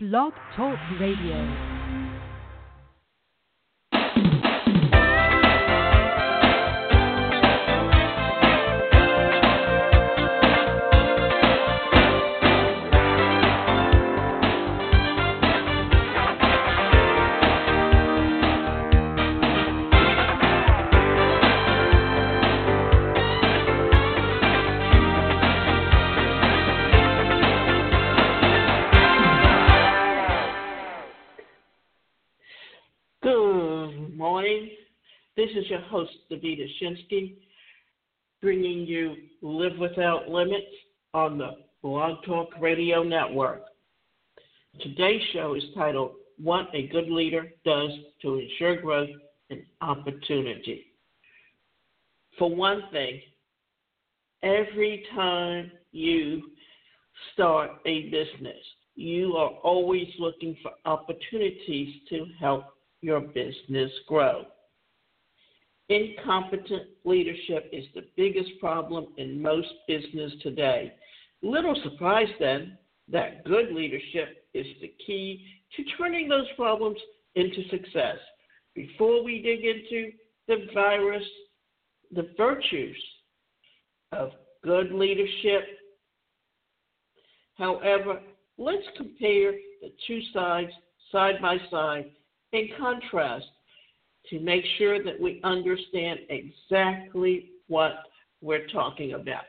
Blog Talk Radio. This is your host, Davida Shinsky, bringing you Live Without Limits on the Blog Talk Radio Network. Today's show is titled What a Good Leader Does to Ensure Growth and Opportunity. For one thing, every time you start a business, you are always looking for opportunities to help your business grow. Incompetent leadership is the biggest problem in most business today. Little surprise then that good leadership is the key to turning those problems into success. Before we dig into the virus, the virtues of good leadership, however, let's compare the two sides side by side in contrast to make sure that we understand exactly what we're talking about.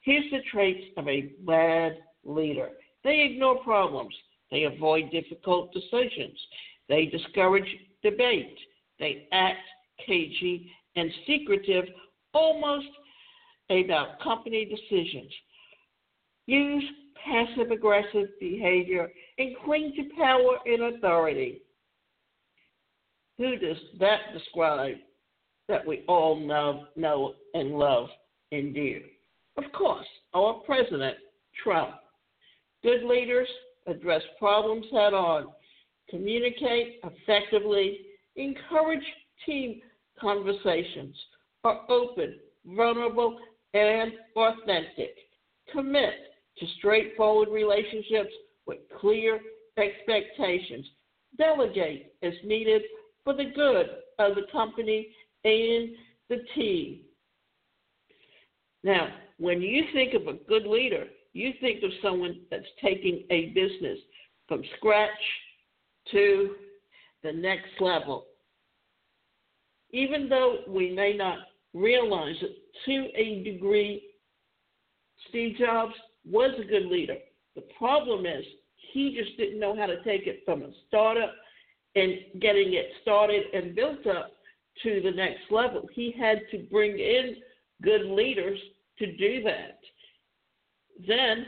Here's the traits of a bad leader. They ignore problems, they avoid difficult decisions, they discourage debate, they act cagey and secretive, almost about company decisions, use passive aggressive behavior, and cling to power and authority. Who does that describe that we all know, know and love and dear? Of course, our President, Trump. Good leaders address problems head on, communicate effectively, encourage team conversations, are open, vulnerable, and authentic, commit to straightforward relationships with clear expectations, delegate as needed for the good of the company and the team. Now, when you think of a good leader, you think of someone that's taking a business from scratch to the next level. Even though we may not realize it to a degree, Steve Jobs was a good leader. The problem is he just didn't know how to take it from a startup and getting it started and built up to the next level. He had to bring in good leaders to do that. Then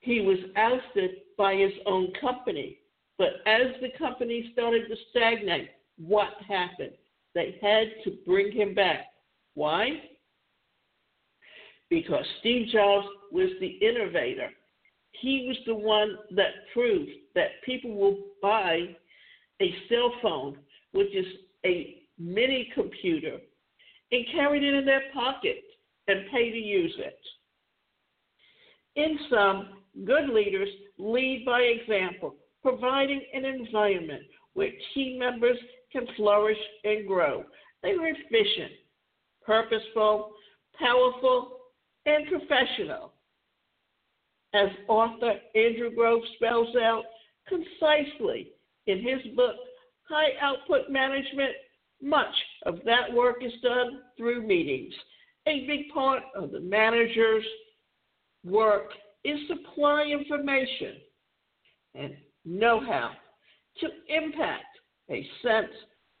he was ousted by his own company. But as the company started to stagnate, what happened? They had to bring him back. Why? Because Steve Jobs was the innovator. He was the one that proved that people will buy a cell phone, which is a mini computer, and carried it in their pocket and pay to use it. In sum, good leaders lead by example, providing an environment where team members can flourish and grow. They are efficient, purposeful, powerful, and professional. As author Andrew Grove spells out concisely in his book, High Output Management, much of that work is done through meetings. A big part of the manager's work is supply information and know how to impact a sense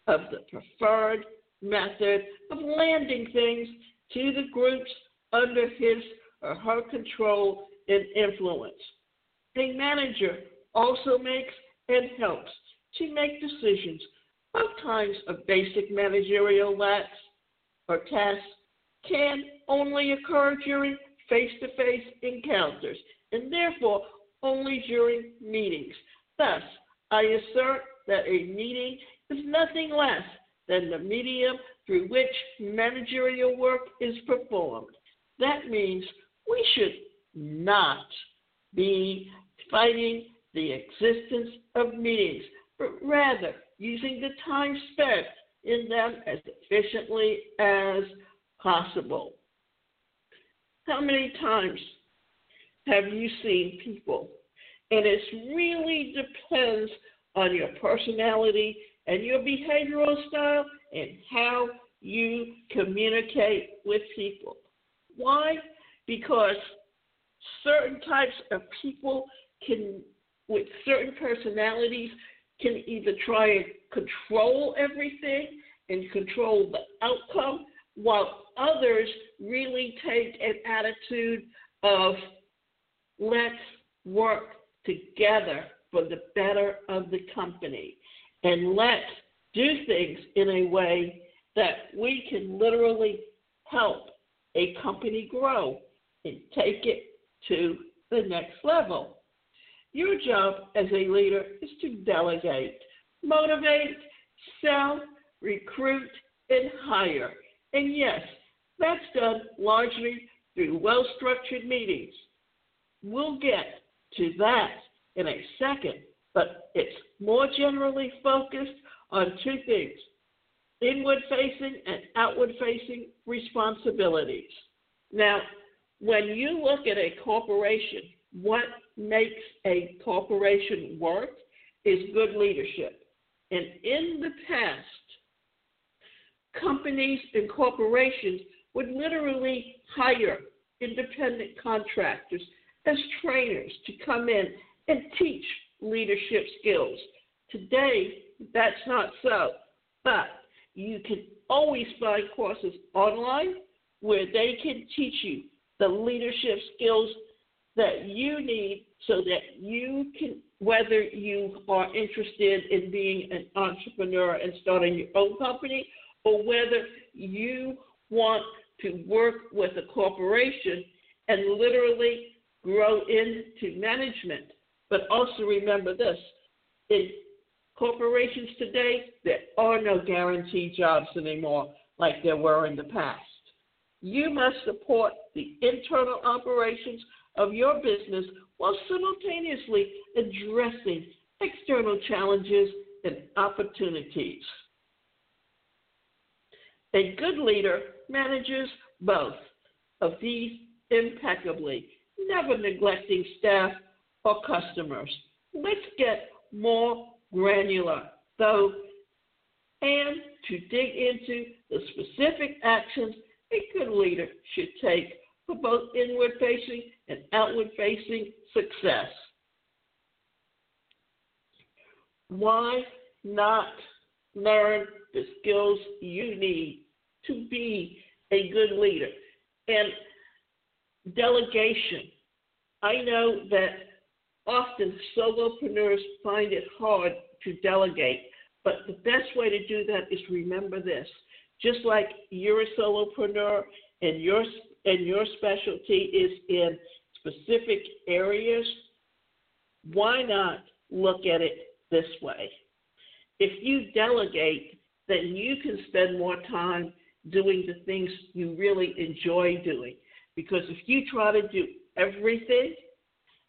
of the preferred method of landing things to the groups under his or her control and influence. A manager also makes and helps to make decisions. Both kinds of basic managerial lacks or tasks can only occur during face to face encounters and therefore only during meetings. Thus, I assert that a meeting is nothing less than the medium through which managerial work is performed. That means we should not be fighting the existence of meetings, but rather using the time spent in them as efficiently as possible. How many times have you seen people? And it really depends on your personality and your behavioral style and how you communicate with people. Why? Because certain types of people can, with certain personalities, can either try and control everything and control the outcome, while others really take an attitude of let's work together for the better of the company and let's do things in a way that we can literally help a company grow and take it to the next level. Your job as a leader is to delegate, motivate, sell, recruit, and hire. And yes, that's done largely through well structured meetings. We'll get to that in a second, but it's more generally focused on two things inward facing and outward facing responsibilities. Now, when you look at a corporation, what makes a corporation work is good leadership. And in the past, companies and corporations would literally hire independent contractors as trainers to come in and teach leadership skills. Today, that's not so, but you can always find courses online where they can teach you the leadership skills that you need so that you can, whether you are interested in being an entrepreneur and starting your own company, or whether you want to work with a corporation and literally grow into management. But also remember this in corporations today, there are no guaranteed jobs anymore like there were in the past. You must support the internal operations of your business while simultaneously addressing external challenges and opportunities. A good leader manages both of these impeccably, never neglecting staff or customers. Let's get more granular, though, and to dig into the specific actions a good leader should take for both inward facing and outward facing success. Why not learn the skills you need to be a good leader? And delegation. I know that often solopreneurs find it hard to delegate, but the best way to do that is remember this. Just like you're a solopreneur and your and your specialty is in specific areas, why not look at it this way? If you delegate, then you can spend more time doing the things you really enjoy doing. Because if you try to do everything,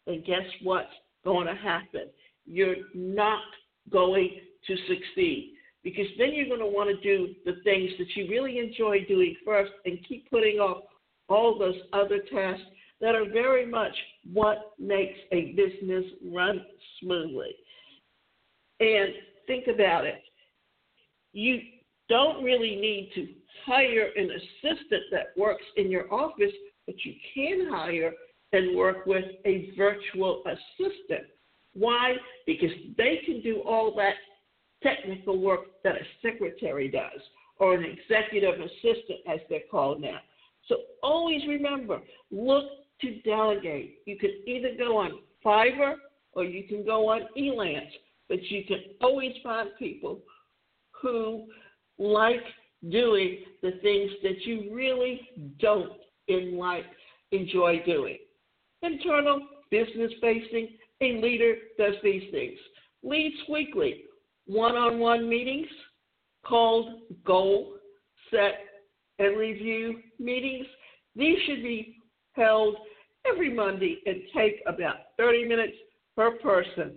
then guess what's going to happen? You're not going to succeed. Because then you're going to want to do the things that you really enjoy doing first and keep putting off all those other tasks that are very much what makes a business run smoothly. And think about it. You don't really need to hire an assistant that works in your office, but you can hire and work with a virtual assistant. Why? Because they can do all that technical work that a secretary does, or an executive assistant, as they're called now. So always remember, look to delegate. You can either go on Fiverr or you can go on Elance, but you can always find people who like doing the things that you really don't in life enjoy doing. Internal, business facing, a leader does these things. Leads weekly, one on one meetings called goal, set, and review meetings. These should be held every Monday and take about 30 minutes per person.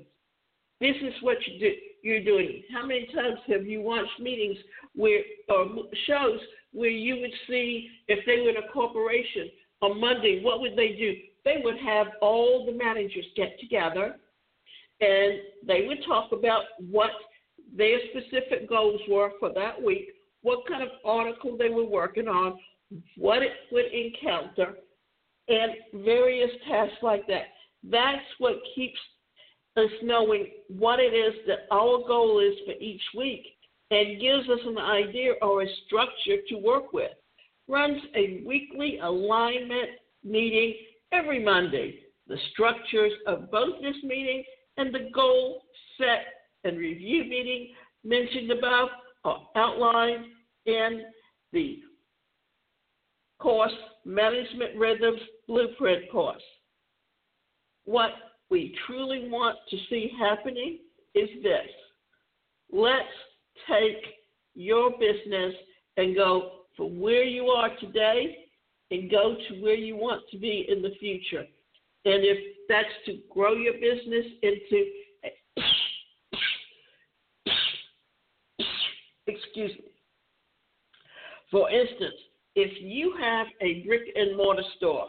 This is what you do, you're doing. How many times have you watched meetings where or shows where you would see if they were in a corporation on Monday, what would they do? They would have all the managers get together and they would talk about what their specific goals were for that week, what kind of article they were working on, what it would encounter, and various tasks like that. That's what keeps us knowing what it is that our goal is for each week and gives us an idea or a structure to work with. Runs a weekly alignment meeting every Monday. The structures of both this meeting and the goal set and review meeting mentioned above Uh, outlined in the course Management Rhythms Blueprint course. What we truly want to see happening is this. Let's take your business and go from where you are today and go to where you want to be in the future. And if that's to grow your business into, excuse me, for instance, if you have a brick and mortar store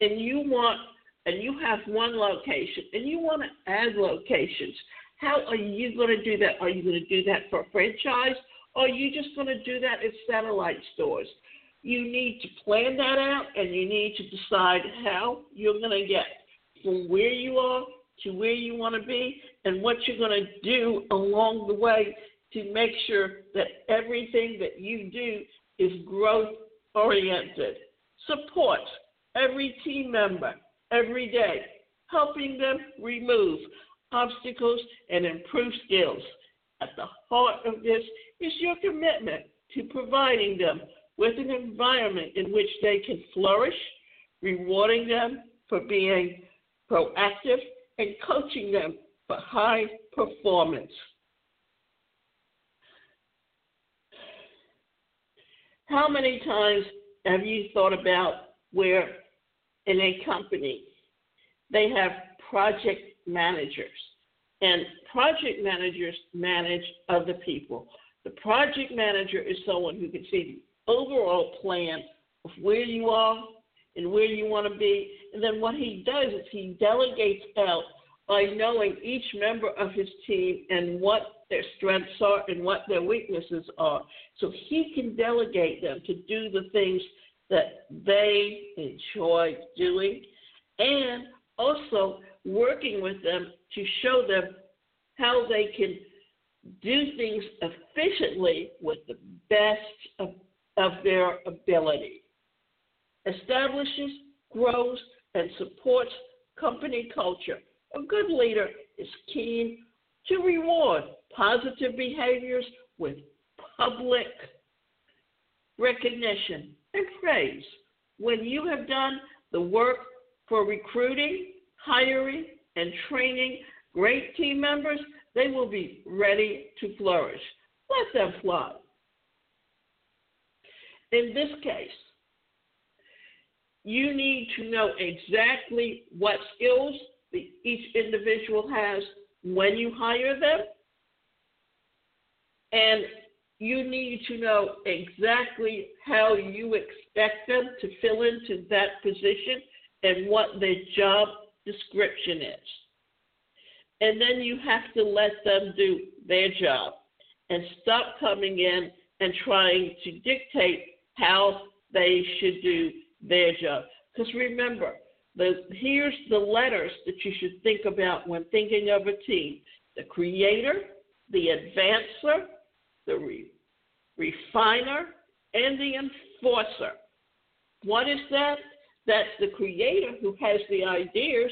and you want and you have one location and you want to add locations, how are you going to do that? Are you going to do that for a franchise or are you just going to do that as satellite stores? You need to plan that out and you need to decide how you're going to get from where you are to where you want to be and what you're going to do along the way to make sure that everything that you do is growth oriented. Support every team member every day, helping them remove obstacles and improve skills. At the heart of this is your commitment to providing them with an environment in which they can flourish, rewarding them for being proactive, and coaching them for high performance. How many times have you thought about where in a company they have project managers? And project managers manage other people. The project manager is someone who can see the overall plan of where you are and where you want to be. And then what he does is he delegates out by knowing each member of his team and what their strengths are and what their weaknesses are. So he can delegate them to do the things that they enjoy doing and also working with them to show them how they can do things efficiently with the best of, of their ability. Establishes, grows, and supports company culture. A good leader is keen to reward positive behaviors with public recognition and praise. When you have done the work for recruiting, hiring, and training great team members, they will be ready to flourish. Let them fly. In this case, you need to know exactly what skills the, each individual has when you hire them. And you need to know exactly how you expect them to fill into that position and what their job description is. And then you have to let them do their job and stop coming in and trying to dictate how they should do their job. Because remember, the, here's the letters that you should think about when thinking of a team the creator, the advancer, the re, refiner, and the enforcer. What is that? That's the creator who has the ideas.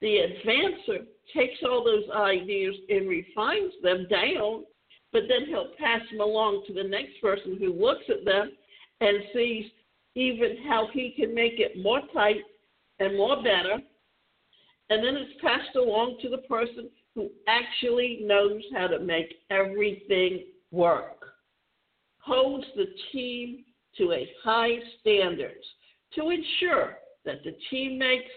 The advancer takes all those ideas and refines them down, but then he'll pass them along to the next person who looks at them and sees even how he can make it more tight and more better. And then it's passed along to the person who actually knows how to make everything work. Holds the team to a high standards to ensure that the team makes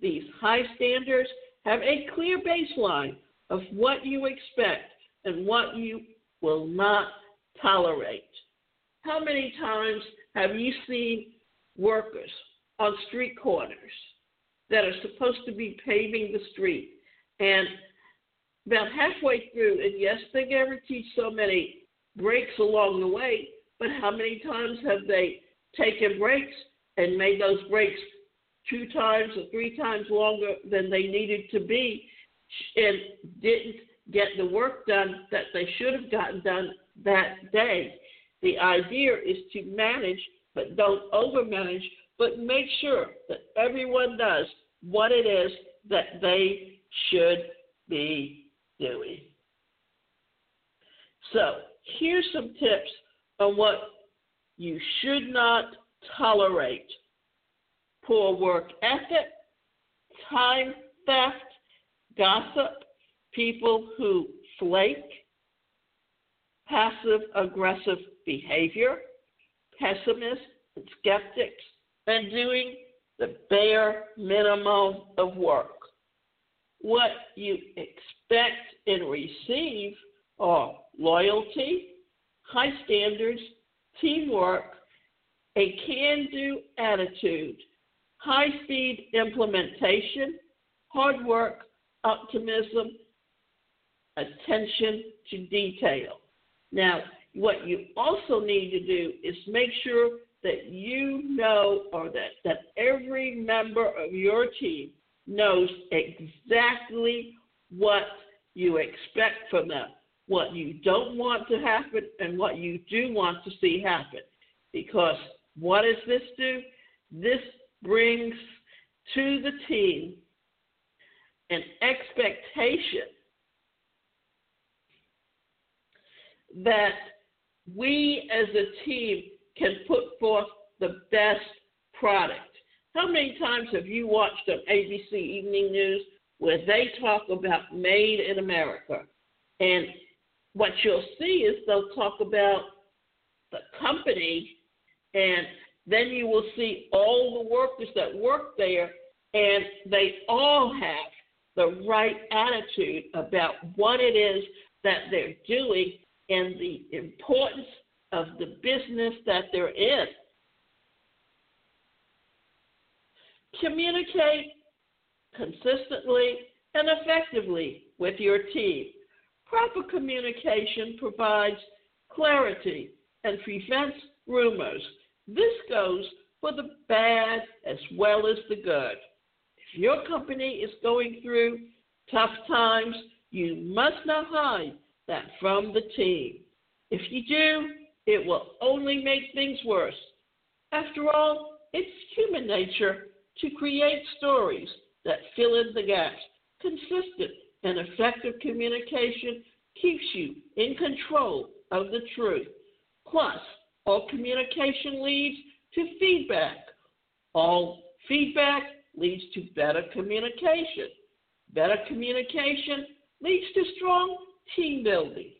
These high standards have a clear baseline of what you expect and what you will not tolerate. How many times have you seen workers on street corners that are supposed to be paving the street and about halfway through, and yes, they guarantee so many breaks along the way, but how many times have they taken breaks and made those breaks two times or three times longer than they needed to be and didn't get the work done that they should have gotten done that day? The idea is to manage, but don't overmanage, but make sure that everyone does what it is that they should be doing. So, here's some tips on what you should not tolerate poor work ethic, time theft, gossip, people who flake, passive aggressive behavior, pessimists and skeptics, and doing the bare minimum of work. What you expect and receive are loyalty, high standards, teamwork, a can do attitude, high speed implementation, hard work, optimism, attention to detail. Now, what you also need to do is make sure that you know or that, that every member of your team knows exactly what you expect from them, what you don't want to happen, and what you do want to see happen. Because what does this do? This brings to the team an expectation that we as a team can put forth the best product. How many times have you watched on ABC Evening News where they talk about made in America? And what you'll see is they'll talk about the company, and then you will see all the workers that work there, and they all have the right attitude about what it is that they're doing and the importance of the business that they're in. Communicate consistently and effectively with your team. Proper communication provides clarity and prevents rumors. This goes for the bad as well as the good. If your company is going through tough times, you must not hide that from the team. If you do, it will only make things worse. After all, it's human nature to create stories that fill in the gaps. Consistent and effective communication keeps you in control of the truth. Plus, all communication leads to feedback. All feedback leads to better communication. Better communication leads to strong team building.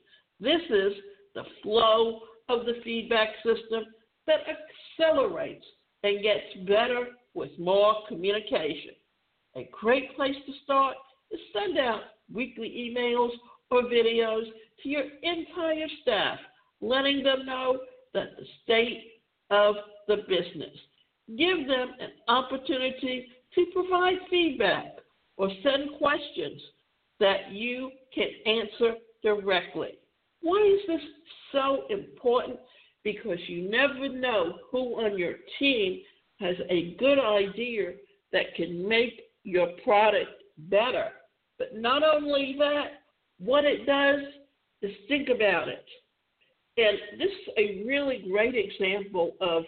This is the flow of the feedback system that accelerates and gets better with more communication. A great place to start is send out weekly emails or videos to your entire staff, letting them know that the state of the business. Give them an opportunity to provide feedback or send questions that you can answer directly. Why is this so important? Because you never know who on your team has a good idea that can make your product better. But not only that, what it does is think about it. And this is a really great example of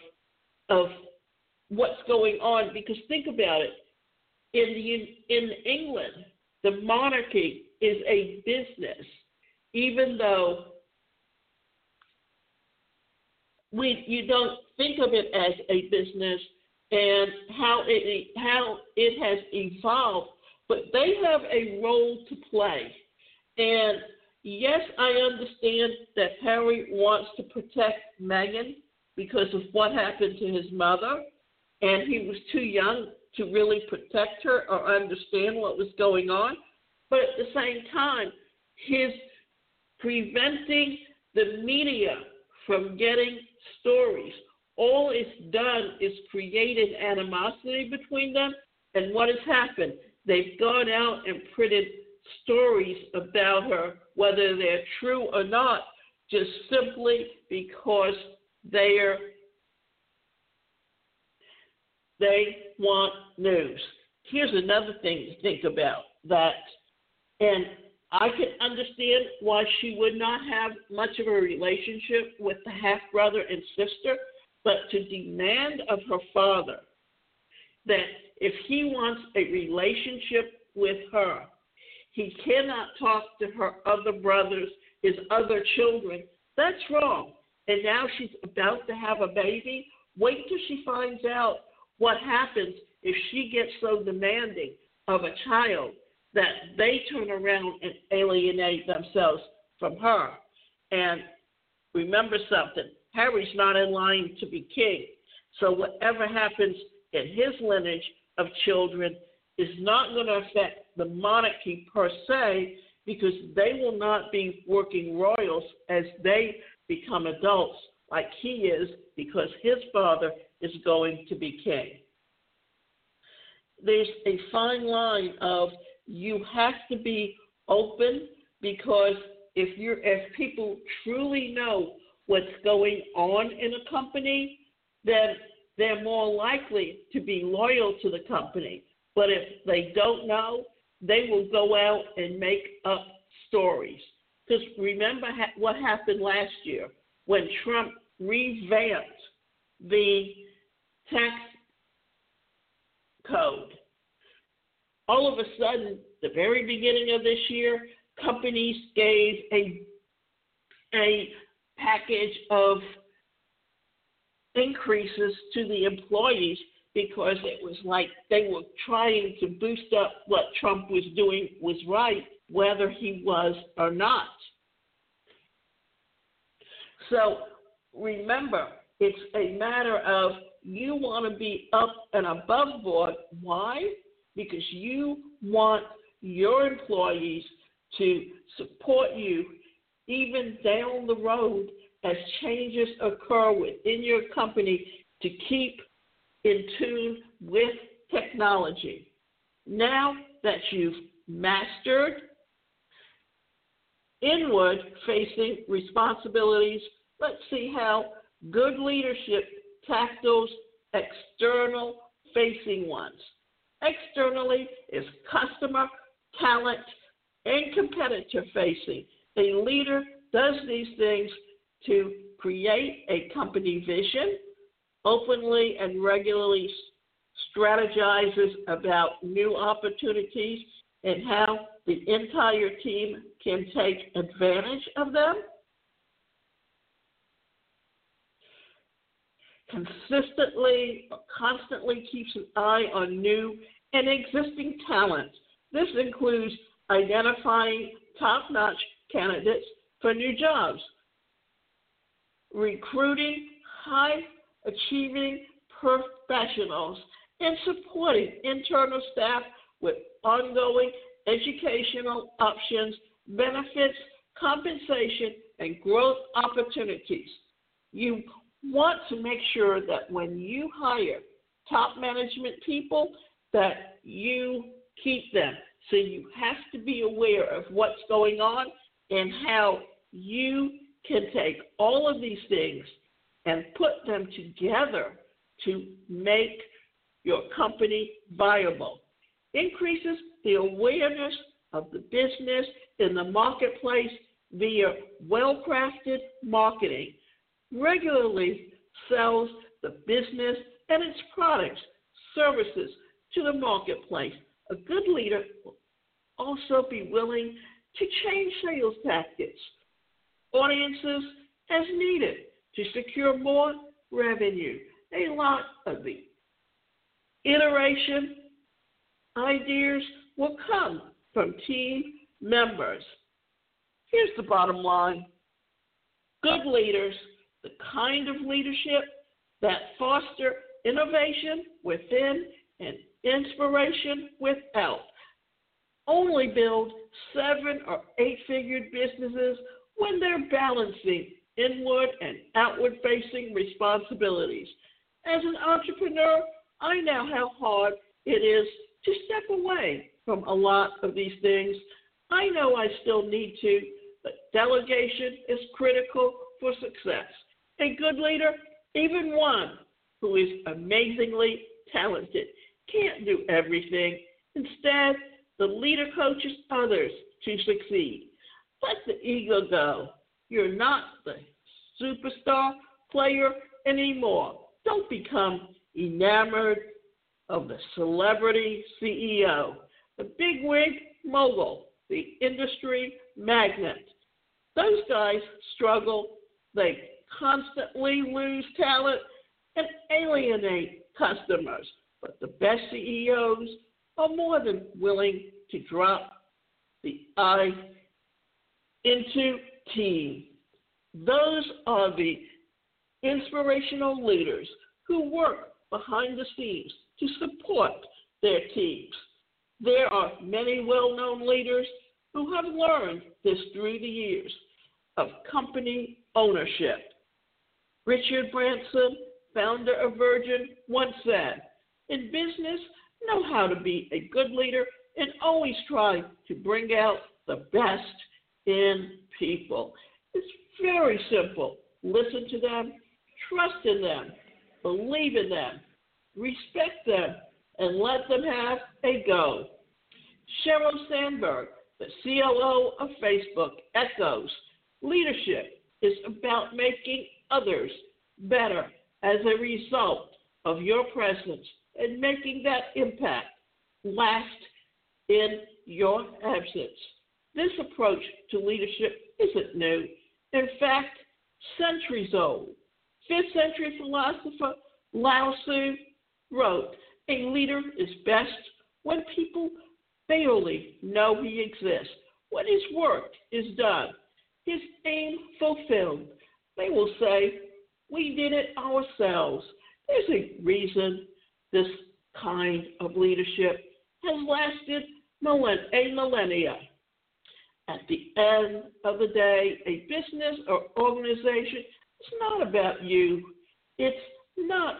of what's going on because think about it. In the, in England, the monarchy is a business even though we you don't think of it as a business and how it how it has evolved, but they have a role to play. And yes, I understand that Harry wants to protect Meghan because of what happened to his mother, and he was too young to really protect her or understand what was going on. But at the same time, his preventing the media from getting stories. All it's done is created animosity between them. And what has happened? They've gone out and printed stories about her, whether they're true or not, just simply because they're they want news. Here's another thing to think about that, and I can understand why she would not have much of a relationship with the half brother and sister, but to demand of her father that if he wants a relationship with her, he cannot talk to her other brothers, his other children. That's wrong. And now she's about to have a baby. Wait till she finds out what happens if she gets so demanding of a child that they turn around and alienate themselves from her. And remember something Harry's not in line to be king. So whatever happens in his lineage of children is not going to affect the monarchy per se because they will not be working royals as they become adults like he is because his father is going to be king. There's a fine line of you have to be open because if you're if people truly know what's going on in a company, then they're more likely to be loyal to the company. But if they don't know, they will go out and make up stories. Because remember ha- what happened last year when Trump revamped the tax code. All of a sudden, the very beginning of this year, companies gave a a package of increases to the employees because it was like they were trying to boost up what Trump was doing was right, whether he was or not. So remember, it's a matter of you want to be up and above board. Why? Because you want your employees to support you even down the road as changes occur within your company to keep in tune with technology. Now that you've mastered inward facing responsibilities, let's see how good leadership tackles external facing ones. Externally is customer, talent, and competitor facing. A leader does these things to create a company vision, openly and regularly strategizes about new opportunities and how the entire team can take advantage of them. Consistently, constantly keeps an eye on new and existing talent. This includes identifying top notch candidates for new jobs, recruiting high achieving professionals, and supporting internal staff with ongoing educational options, benefits, compensation, and growth opportunities. You want to make sure that when you hire top management people that you keep them. So you have to be aware of what's going on and how you can take all of these things and put them together to make your company viable. Increases the awareness of the business in the marketplace via well crafted marketing. Regularly sells the business and its products, services to the marketplace. A good leader will also be willing to change sales tactics, audiences as needed to secure more revenue. A lot of the iteration ideas will come from team members. Here's the bottom line good leaders, the kind of leadership that foster innovation within and inspiration without. Only build seven or eight figured businesses when they're balancing inward and outward facing responsibilities. As an entrepreneur, I know how hard it is to step away from a lot of these things. I know I still need to, but delegation is critical for success. A good leader, even one who is amazingly talented, can't do everything. Instead, the leader coaches others to succeed. Let the ego go. You're not the superstar player anymore. Don't become enamored of the celebrity CEO, the bigwig mogul, the industry magnate. Those guys struggle. They constantly lose talent and alienate customers. But the best CEOs are more than willing to drop the I into team. Those are the inspirational leaders who work behind the scenes to support their teams. There are many well known leaders who have learned this through the years of company ownership. Richard Branson, founder of Virgin, once said, In business, know how to be a good leader and always try to bring out the best in people. It's very simple. Listen to them, trust in them, believe in them, respect them, and let them have a go. Sheryl Sandberg, the COO of Facebook, echoes leadership is about making others better as a result of your presence and making that impact last in your absence. This approach to leadership isn't new. In fact, centuries old. Fifth century philosopher Lao Tzu wrote, A leader is best when people barely know he exists, when his work is done, his aim fulfilled. They will say, We did it ourselves. There's a reason this kind of leadership has lasted a millennia. At the end of the day, a business or organization is not about you. It's not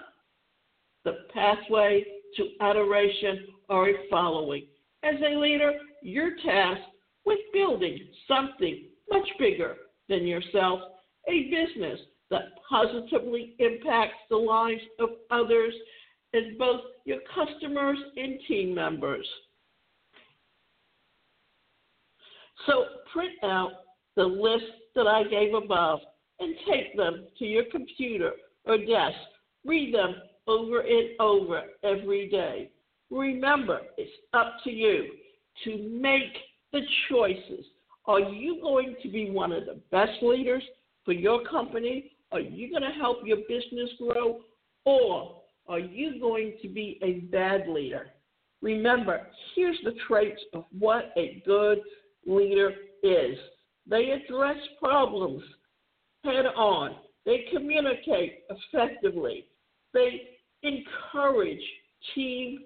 the pathway to adoration or a following. As a leader, you're tasked with building something much bigger than yourself, a business that positively impacts the lives of others and both your customers and team members. So print out the list that I gave above and take them to your computer or desk. Read them over and over every day. Remember, it's up to you to make the choices. Are you going to be one of the best leaders for your company? Are you going to help your business grow? Or are you going to be a bad leader? Remember, here's the traits of what a good leader is they address problems head on, they communicate effectively, they encourage team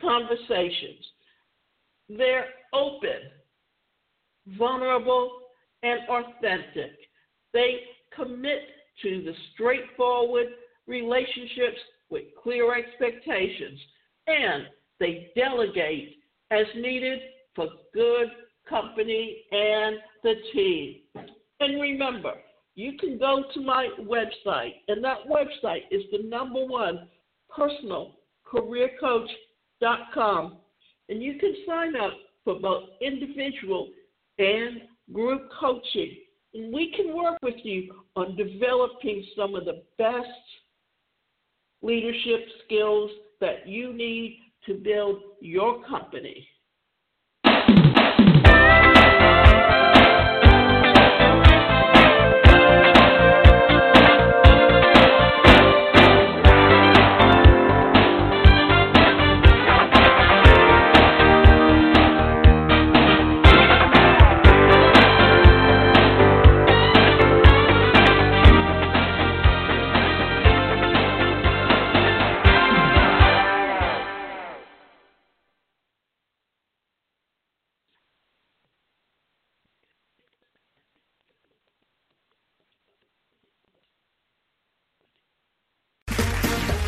conversations, they're open, vulnerable, and authentic. They commit to the straightforward relationships with clear expectations, and they delegate as needed for good company and the team. And remember, you can go to my website, and that website is the number one personal personalcareercoach.com. And you can sign up for both individual and group coaching. We can work with you on developing some of the best leadership skills that you need to build your company.